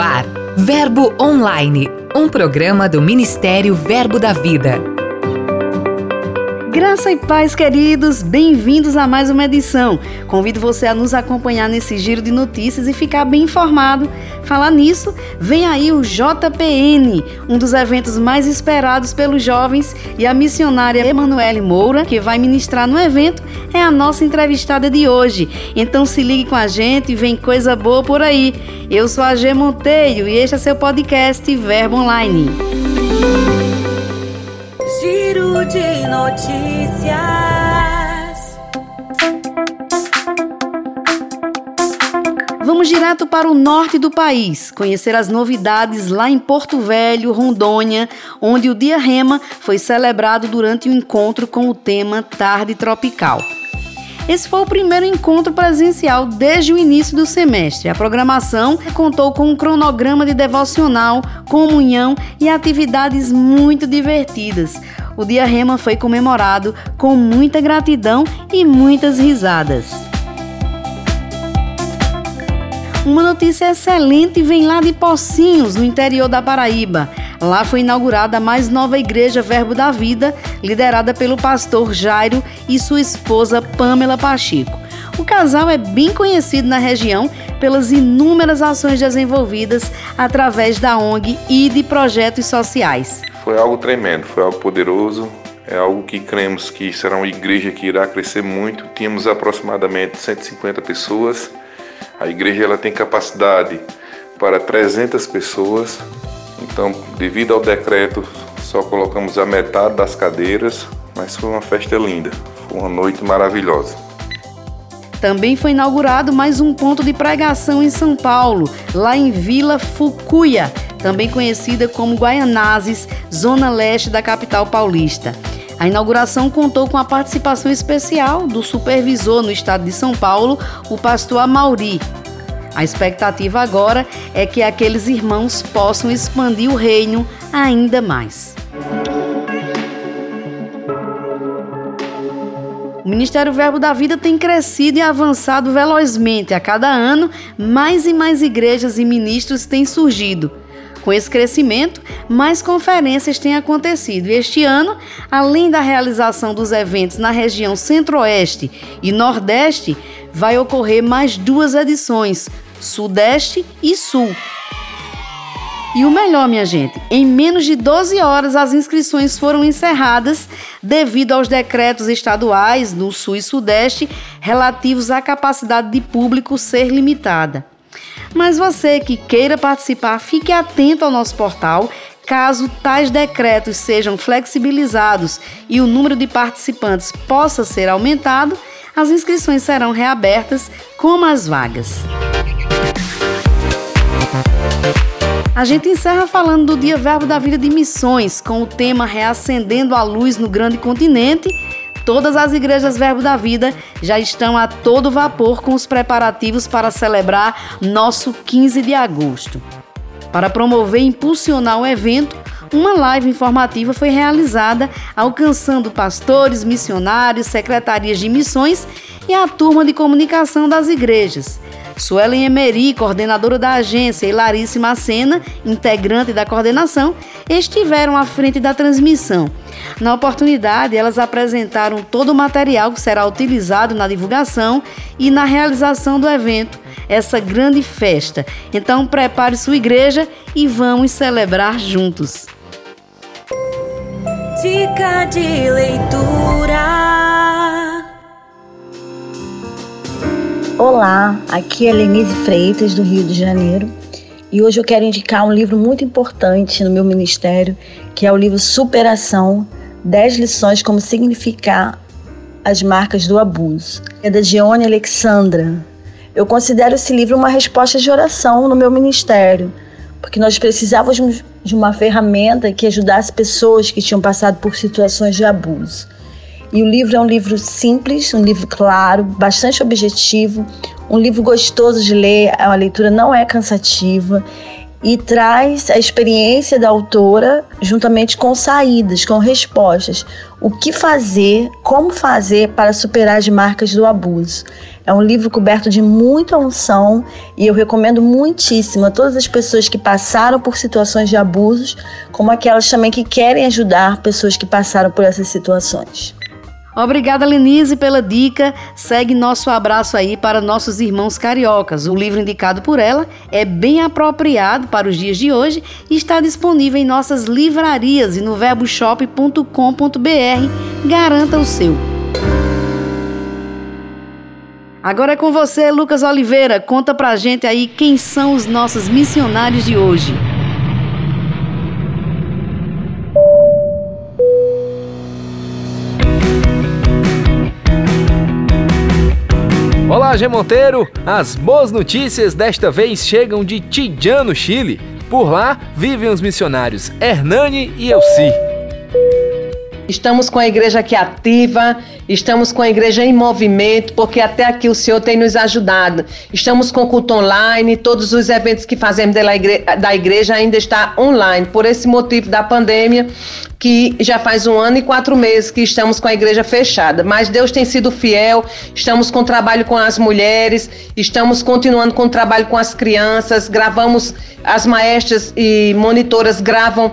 ar, Verbo Online, um programa do Ministério Verbo da Vida. Graça e paz, queridos, bem-vindos a mais uma edição. Convido você a nos acompanhar nesse giro de notícias e ficar bem informado. Falar nisso, vem aí o JPN, um dos eventos mais esperados pelos jovens, e a missionária Emanuele Moura, que vai ministrar no evento, é a nossa entrevistada de hoje. Então se ligue com a gente e vem coisa boa por aí. Eu sou a G Monteiro e este é seu podcast Verbo Online. De notícias. Vamos direto para o norte do país, conhecer as novidades lá em Porto Velho, Rondônia, onde o Dia Rema foi celebrado durante o um encontro com o tema Tarde Tropical. Esse foi o primeiro encontro presencial desde o início do semestre. A programação contou com um cronograma de devocional, comunhão e atividades muito divertidas. O Dia Rema foi comemorado com muita gratidão e muitas risadas. Uma notícia excelente vem lá de Pocinhos, no interior da Paraíba. Lá foi inaugurada a mais nova igreja Verbo da Vida, liderada pelo pastor Jairo e sua esposa Pamela Pacheco. O casal é bem conhecido na região pelas inúmeras ações desenvolvidas através da ONG e de projetos sociais. Foi algo tremendo, foi algo poderoso, é algo que cremos que será uma igreja que irá crescer muito. Tínhamos aproximadamente 150 pessoas. A igreja ela tem capacidade para 300 pessoas então, devido ao decreto, só colocamos a metade das cadeiras, mas foi uma festa linda, foi uma noite maravilhosa. Também foi inaugurado mais um ponto de pregação em São Paulo, lá em Vila Fucuia, também conhecida como Guaianazes, zona leste da capital paulista. A inauguração contou com a participação especial do supervisor no estado de São Paulo, o pastor Amauri, a expectativa agora é que aqueles irmãos possam expandir o reino ainda mais. O Ministério Verbo da Vida tem crescido e avançado velozmente. A cada ano, mais e mais igrejas e ministros têm surgido. Com esse crescimento, mais conferências têm acontecido. E este ano, além da realização dos eventos na região Centro-Oeste e Nordeste, vai ocorrer mais duas edições, Sudeste e Sul. E o melhor, minha gente, em menos de 12 horas as inscrições foram encerradas devido aos decretos estaduais no Sul e Sudeste relativos à capacidade de público ser limitada. Mas você que queira participar, fique atento ao nosso portal. Caso tais decretos sejam flexibilizados e o número de participantes possa ser aumentado, as inscrições serão reabertas como as vagas. A gente encerra falando do Dia Verbo da Vida de Missões, com o tema Reacendendo a Luz no Grande Continente. Todas as igrejas Verbo da Vida já estão a todo vapor com os preparativos para celebrar nosso 15 de agosto. Para promover e impulsionar o evento, uma live informativa foi realizada, alcançando pastores, missionários, secretarias de missões e a turma de comunicação das igrejas. Suelen Emery, coordenadora da agência, e Larice Macena, integrante da coordenação, estiveram à frente da transmissão. Na oportunidade, elas apresentaram todo o material que será utilizado na divulgação e na realização do evento, essa grande festa. Então, prepare sua igreja e vamos celebrar juntos. Dica de leitura. Olá, aqui é Lenise Freitas, do Rio de Janeiro, e hoje eu quero indicar um livro muito importante no meu ministério, que é o livro Superação 10 lições como significar as marcas do abuso. É da Gione Alexandra. Eu considero esse livro uma resposta de oração no meu ministério, porque nós precisávamos de uma ferramenta que ajudasse pessoas que tinham passado por situações de abuso. E o livro é um livro simples, um livro claro, bastante objetivo, um livro gostoso de ler, a leitura não é cansativa e traz a experiência da autora juntamente com saídas, com respostas. O que fazer, como fazer para superar as marcas do abuso. É um livro coberto de muita unção e eu recomendo muitíssimo a todas as pessoas que passaram por situações de abusos, como aquelas também que querem ajudar pessoas que passaram por essas situações. Obrigada, Lenise, pela dica. Segue nosso abraço aí para nossos irmãos cariocas. O livro indicado por ela é bem apropriado para os dias de hoje e está disponível em nossas livrarias e no verboshop.com.br. Garanta o seu. Agora é com você, Lucas Oliveira. Conta pra gente aí quem são os nossos missionários de hoje. G Monteiro! As boas notícias desta vez chegam de Tijã, no Chile. Por lá vivem os missionários Hernani e Elci. Estamos com a igreja aqui ativa, estamos com a igreja em movimento, porque até aqui o Senhor tem nos ajudado. Estamos com culto online, todos os eventos que fazemos da igreja ainda está online. Por esse motivo da pandemia, que já faz um ano e quatro meses que estamos com a igreja fechada. Mas Deus tem sido fiel, estamos com trabalho com as mulheres, estamos continuando com o trabalho com as crianças, gravamos, as maestras e monitoras gravam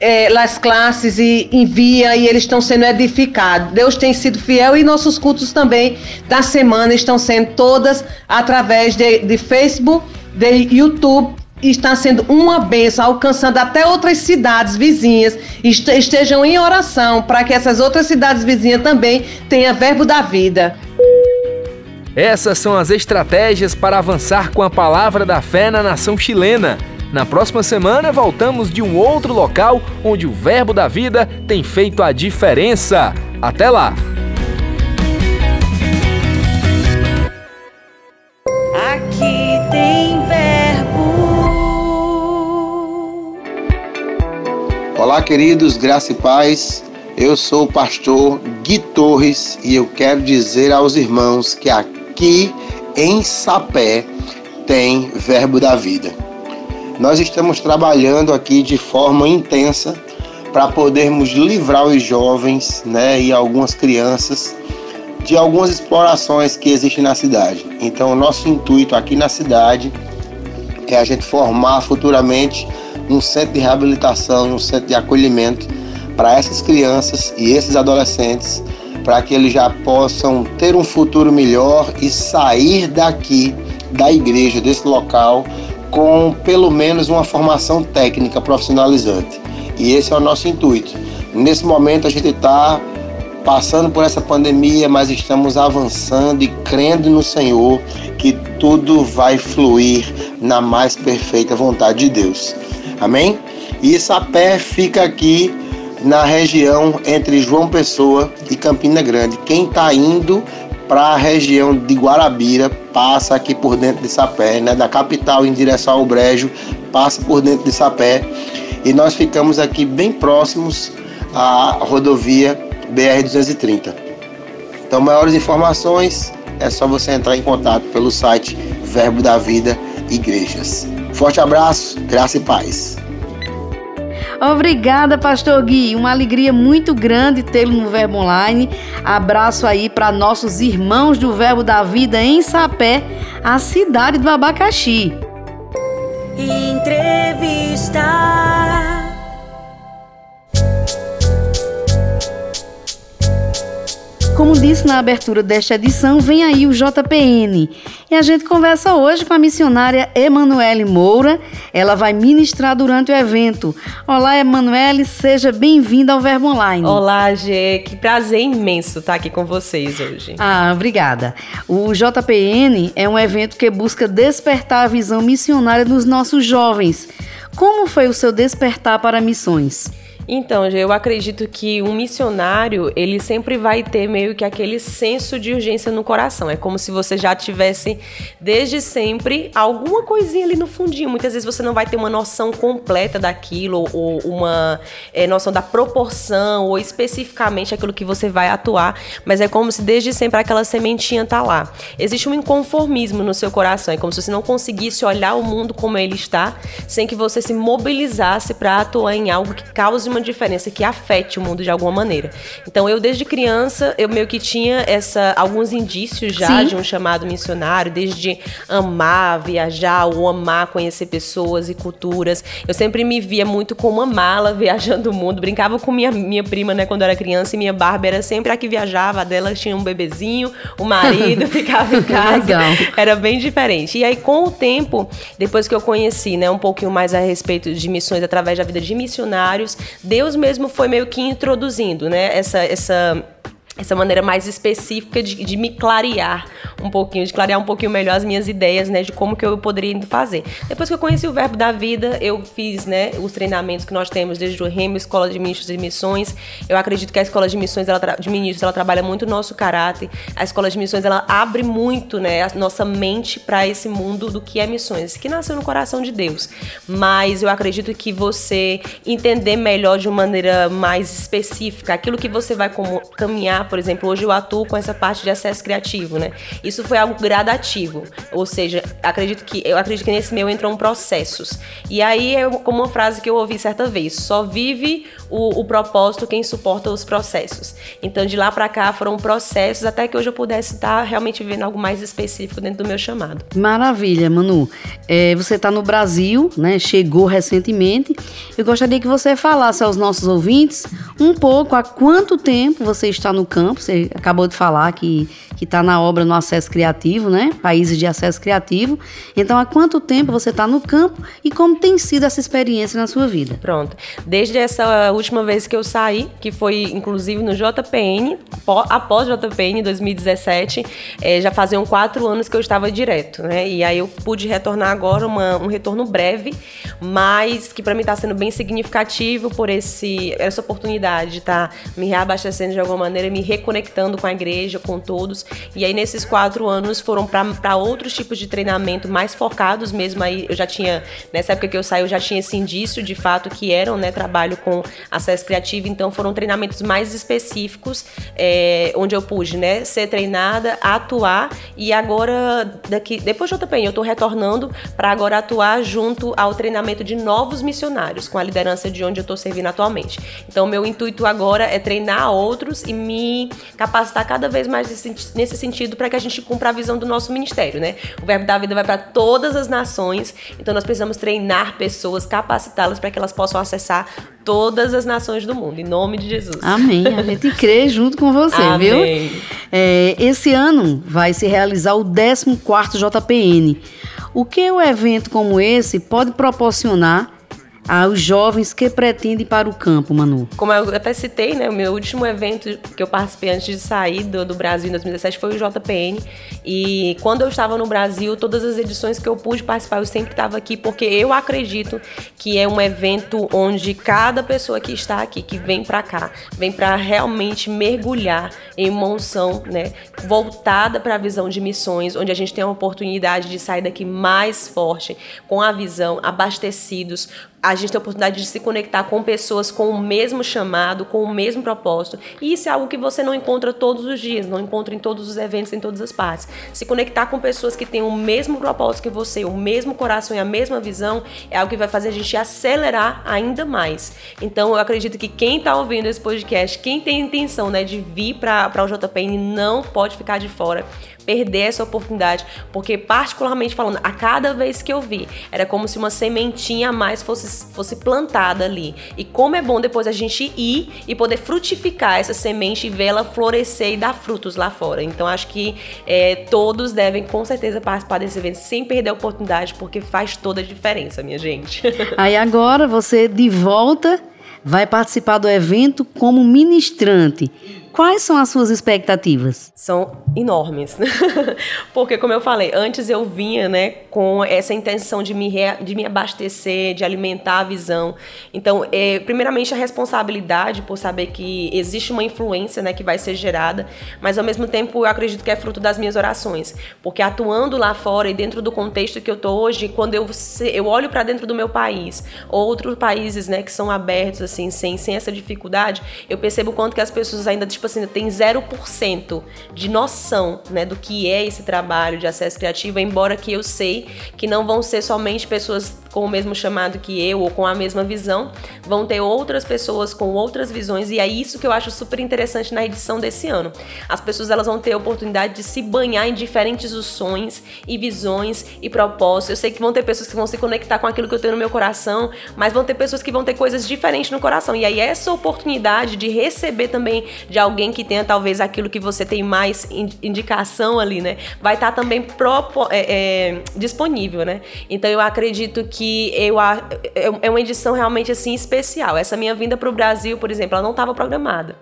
é, as classes e envia e eles estão sendo edificados. Deus tem sido fiel e nossos cultos também da semana estão sendo todas através de, de Facebook, de YouTube. Está sendo uma benção, alcançando até outras cidades vizinhas. Estejam em oração para que essas outras cidades vizinhas também tenham verbo da vida. Essas são as estratégias para avançar com a palavra da fé na nação chilena. Na próxima semana, voltamos de um outro local onde o Verbo da Vida tem feito a diferença. Até lá! Aqui tem verbo. Olá, queridos, graça e paz. Eu sou o pastor Gui Torres e eu quero dizer aos irmãos que aqui em Sapé tem Verbo da Vida. Nós estamos trabalhando aqui de forma intensa para podermos livrar os jovens né, e algumas crianças de algumas explorações que existem na cidade. Então, o nosso intuito aqui na cidade é a gente formar futuramente um centro de reabilitação, um centro de acolhimento para essas crianças e esses adolescentes, para que eles já possam ter um futuro melhor e sair daqui da igreja, desse local, com pelo menos uma formação técnica profissionalizante. E esse é o nosso intuito. Nesse momento a gente está passando por essa pandemia, mas estamos avançando e crendo no Senhor que tudo vai fluir na mais perfeita vontade de Deus. Amém? E Sapé fica aqui na região entre João Pessoa e Campina Grande. Quem está indo para a região de Guarabira, passa aqui por dentro de Sapé, né? da capital em direção ao Brejo, passa por dentro de Sapé. E nós ficamos aqui bem próximos à rodovia BR-230. Então, maiores informações é só você entrar em contato pelo site Verbo da Vida Igrejas. Forte abraço, graça e paz. Obrigada, Pastor Gui. Uma alegria muito grande tê-lo no Verbo Online. Abraço aí para nossos irmãos do Verbo da Vida em Sapé, a cidade do Abacaxi. Como disse na abertura desta edição, vem aí o JPN. E a gente conversa hoje com a missionária Emanuele Moura. Ela vai ministrar durante o evento. Olá, Emanuele, seja bem-vinda ao Verbo Online. Olá, Gê, que prazer imenso estar aqui com vocês hoje. Ah, obrigada. O JPN é um evento que busca despertar a visão missionária dos nossos jovens. Como foi o seu despertar para missões? Então, eu acredito que um missionário, ele sempre vai ter meio que aquele senso de urgência no coração. É como se você já tivesse, desde sempre, alguma coisinha ali no fundinho. Muitas vezes você não vai ter uma noção completa daquilo, ou uma é, noção da proporção, ou especificamente aquilo que você vai atuar, mas é como se desde sempre aquela sementinha tá lá. Existe um inconformismo no seu coração, é como se você não conseguisse olhar o mundo como ele está, sem que você se mobilizasse para atuar em algo que cause uma diferença, que afete o mundo de alguma maneira. Então eu desde criança, eu meio que tinha essa alguns indícios já Sim. de um chamado missionário, desde amar viajar, ou amar conhecer pessoas e culturas. Eu sempre me via muito como uma mala viajando o mundo, brincava com minha minha prima, né, quando eu era criança, e minha Barbie era sempre a que viajava, a dela tinha um bebezinho, o marido ficava em casa. Legal. Era bem diferente. E aí com o tempo, depois que eu conheci, né, um pouquinho mais a respeito de missões através da vida de missionários, Deus mesmo foi meio que introduzindo, né, essa, essa essa maneira mais específica de, de, me clarear um pouquinho, de clarear um pouquinho melhor as minhas ideias, né, de como que eu poderia fazer. Depois que eu conheci o Verbo da Vida, eu fiz, né, os treinamentos que nós temos desde o Remo, Escola de Ministros e Missões. Eu acredito que a Escola de Missões, ela de Ministros, ela trabalha muito o nosso caráter. A Escola de Missões, ela abre muito, né, a nossa mente para esse mundo do que é missões, que nasceu no coração de Deus. Mas eu acredito que você entender melhor de uma maneira mais específica aquilo que você vai caminhar por exemplo, hoje eu atuo com essa parte de acesso criativo, né? Isso foi algo gradativo, ou seja, acredito que eu acredito que nesse meu entram processos. E aí é como uma frase que eu ouvi certa vez: só vive o, o propósito quem suporta os processos. Então de lá para cá foram processos até que hoje eu pudesse estar realmente vivendo algo mais específico dentro do meu chamado. Maravilha, Manu. É, você está no Brasil, né? Chegou recentemente. Eu gostaria que você falasse aos nossos ouvintes um pouco há quanto tempo você está no campo. Você acabou de falar que está na obra no acesso criativo, né? Países de acesso criativo. Então, há quanto tempo você está no campo e como tem sido essa experiência na sua vida? Pronto. Desde essa última vez que eu saí, que foi inclusive no JPN, após JPN, em 2017, é, já faziam quatro anos que eu estava direto, né? E aí eu pude retornar agora, uma, um retorno breve, mas que para mim está sendo bem significativo por esse, essa oportunidade de estar tá me reabastecendo de alguma maneira, me reconectando com a igreja, com todos. E aí, nesses quatro anos, foram para outros tipos de treinamento mais focados mesmo. Aí, eu já tinha, nessa época que eu saí, eu já tinha esse indício de fato que eram, né, trabalho com acesso criativo. Então, foram treinamentos mais específicos, é, onde eu pude, né, ser treinada, atuar. E agora, daqui, depois do JPM, eu estou retornando para agora atuar junto ao treinamento de novos missionários, com a liderança de onde eu estou servindo atualmente. Então, meu intuito agora é treinar outros e me capacitar cada vez mais nesse sentido para que a gente cumpra a visão do nosso ministério, né? O Verbo da Vida vai para todas as nações, então nós precisamos treinar pessoas, capacitá-las para que elas possam acessar todas as nações do mundo, em nome de Jesus. Amém. A gente crê junto com você, Amém. viu? É, esse ano vai se realizar o 14º JPN. O que um evento como esse pode proporcionar aos jovens que pretendem para o campo, Manu? Como eu até citei, né, o meu último evento que eu participei antes de sair do, do Brasil em 2017 foi o JPN. E quando eu estava no Brasil, todas as edições que eu pude participar, eu sempre estava aqui porque eu acredito que é um evento onde cada pessoa que está aqui, que vem para cá, vem para realmente mergulhar em uma unção, né, voltada para a visão de missões, onde a gente tem a oportunidade de sair daqui mais forte, com a visão, abastecidos, a gente tem a oportunidade de se conectar com pessoas com o mesmo chamado, com o mesmo propósito. E isso é algo que você não encontra todos os dias, não encontra em todos os eventos, em todas as partes. Se conectar com pessoas que têm o mesmo propósito que você, o mesmo coração e a mesma visão, é algo que vai fazer a gente acelerar ainda mais. Então, eu acredito que quem está ouvindo esse podcast, quem tem intenção né, de vir para o JPN, não pode ficar de fora perder essa oportunidade, porque particularmente falando, a cada vez que eu vi, era como se uma sementinha a mais fosse, fosse plantada ali. E como é bom depois a gente ir e poder frutificar essa semente e vê-la florescer e dar frutos lá fora. Então acho que é, todos devem com certeza participar desse evento sem perder a oportunidade, porque faz toda a diferença, minha gente. Aí agora você de volta vai participar do evento como ministrante. Quais são as suas expectativas? São enormes. Porque, como eu falei, antes eu vinha né, com essa intenção de me, de me abastecer, de alimentar a visão. Então, é, primeiramente, a responsabilidade por saber que existe uma influência né, que vai ser gerada, mas ao mesmo tempo eu acredito que é fruto das minhas orações. Porque atuando lá fora e dentro do contexto que eu tô hoje, quando eu, eu olho para dentro do meu país, outros países né, que são abertos, assim, sem, sem essa dificuldade, eu percebo quanto que as pessoas ainda, tipo assim, tem 0% de noção, né, do que é esse trabalho de acesso criativo, embora que eu sei que não vão ser somente pessoas com o mesmo chamado que eu ou com a mesma visão, vão ter outras pessoas com outras visões e é isso que eu acho super interessante na edição desse ano. As pessoas elas vão ter a oportunidade de se banhar em diferentes sonhos e visões e propósitos. Eu sei que vão ter pessoas que vão se conectar com aquilo que eu tenho no meu coração, mas vão ter pessoas que vão ter coisas diferentes no coração. E aí essa oportunidade de receber também de alguém que tenha talvez aquilo que você tem mais indicação ali, né, vai estar tá também é, é, disponível, né? Então eu acredito que que eu é, é uma edição realmente assim especial. Essa minha vinda para o Brasil, por exemplo, ela não estava programada.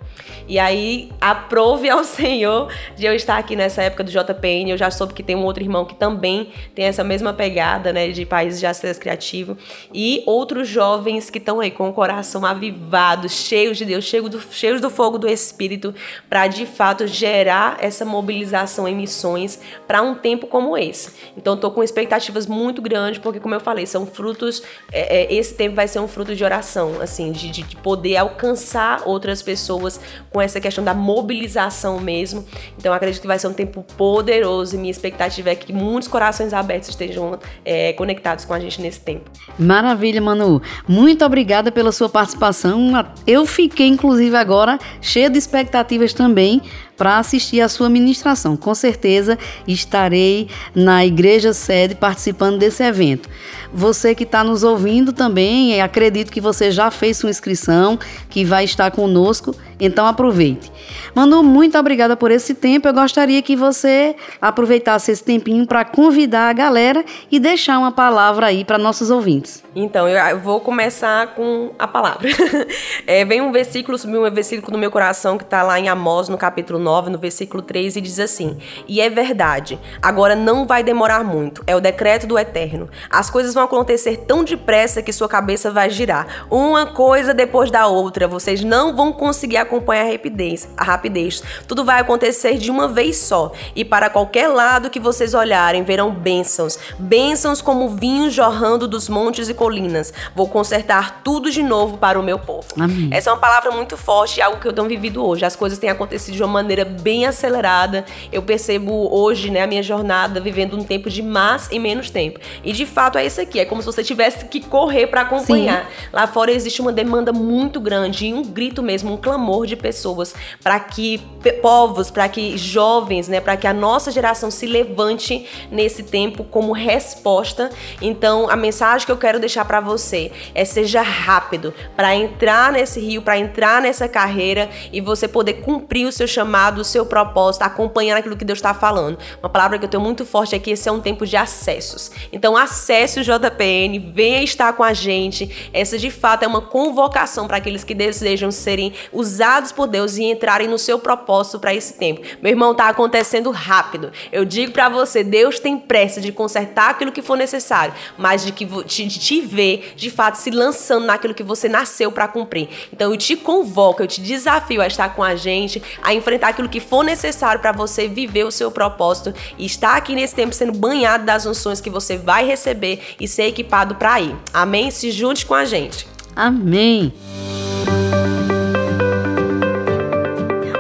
E aí, aprove ao Senhor de eu estar aqui nessa época do JPN. Eu já soube que tem um outro irmão que também tem essa mesma pegada, né, de países de acesso criativo. E outros jovens que estão aí com o coração avivado, cheios de Deus, cheios do, cheios do fogo do Espírito, para de fato gerar essa mobilização em missões para um tempo como esse. Então, estou com expectativas muito grandes, porque, como eu falei, são frutos. É, é, esse tempo vai ser um fruto de oração, assim, de, de poder alcançar outras pessoas com essa questão da mobilização mesmo. Então, acredito que vai ser um tempo poderoso e minha expectativa é que muitos corações abertos estejam é, conectados com a gente nesse tempo. Maravilha, Manu. Muito obrigada pela sua participação. Eu fiquei, inclusive, agora cheia de expectativas também para assistir a sua ministração. Com certeza estarei na igreja sede participando desse evento. Você que está nos ouvindo também, acredito que você já fez sua inscrição, que vai estar conosco, então aproveite. Manu, muito obrigada por esse tempo. Eu gostaria que você aproveitasse esse tempinho para convidar a galera e deixar uma palavra aí para nossos ouvintes. Então, eu vou começar com a palavra. é, vem um versículo, subiu um versículo no meu coração que está lá em Amós, no capítulo 9, no versículo 3, e diz assim: E é verdade, agora não vai demorar muito, é o decreto do Eterno. As coisas vão acontecer tão depressa que sua cabeça vai girar, uma coisa depois da outra, vocês não vão conseguir acompanhar a rapidez. A rapidez. Tudo vai acontecer de uma vez só, e para qualquer lado que vocês olharem, verão bênçãos, bênçãos como vinho jorrando dos montes e colinas colinas. Vou consertar tudo de novo para o meu povo. Amém. Essa é uma palavra muito forte, algo que eu tenho vivido hoje. As coisas têm acontecido de uma maneira bem acelerada. Eu percebo hoje, né, a minha jornada vivendo um tempo de mais e menos tempo. E de fato é isso aqui. É como se você tivesse que correr para acompanhar. Sim. Lá fora existe uma demanda muito grande e um grito mesmo, um clamor de pessoas para que povos, para que jovens, né, para que a nossa geração se levante nesse tempo como resposta. Então, a mensagem que eu quero deixar deixar para você é seja rápido para entrar nesse rio, para entrar nessa carreira e você poder cumprir o seu chamado, o seu propósito, acompanhando aquilo que Deus está falando. Uma palavra que eu tenho muito forte é que esse é um tempo de acessos. Então, acesse o JPN, venha estar com a gente. Essa de fato é uma convocação para aqueles que desejam serem usados por Deus e entrarem no seu propósito para esse tempo. Meu irmão, tá acontecendo rápido. Eu digo para você, Deus tem pressa de consertar aquilo que for necessário, mas de que de, de te ver de fato se lançando naquilo que você nasceu para cumprir. Então eu te convoco, eu te desafio a estar com a gente, a enfrentar aquilo que for necessário para você viver o seu propósito e estar aqui nesse tempo sendo banhado das unções que você vai receber e ser equipado para ir. Amém? Se junte com a gente. Amém.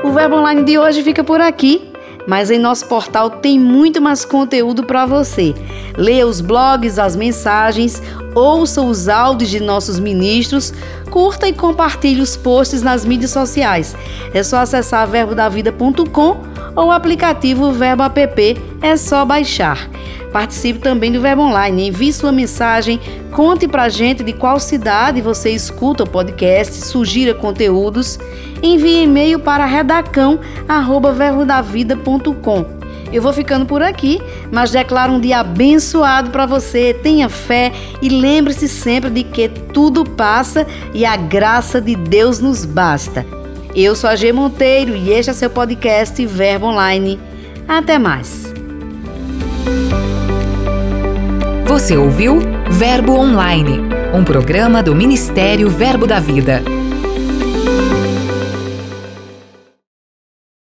O Verbo Online de hoje fica por aqui, mas em nosso portal tem muito mais conteúdo para você. Leia os blogs, as mensagens, ouça os áudios de nossos ministros, curta e compartilhe os posts nas mídias sociais. É só acessar verbodavida.com ou o aplicativo Verbo App, é só baixar. Participe também do Verbo Online, envie sua mensagem, conte pra gente de qual cidade você escuta o podcast, sugira conteúdos, envie e-mail para redacão@verbodavida.com. Eu vou ficando por aqui, mas declaro um dia abençoado para você. Tenha fé e lembre-se sempre de que tudo passa e a graça de Deus nos basta. Eu sou a G Monteiro e este é seu podcast Verbo Online. Até mais. Você ouviu Verbo Online, um programa do Ministério Verbo da Vida.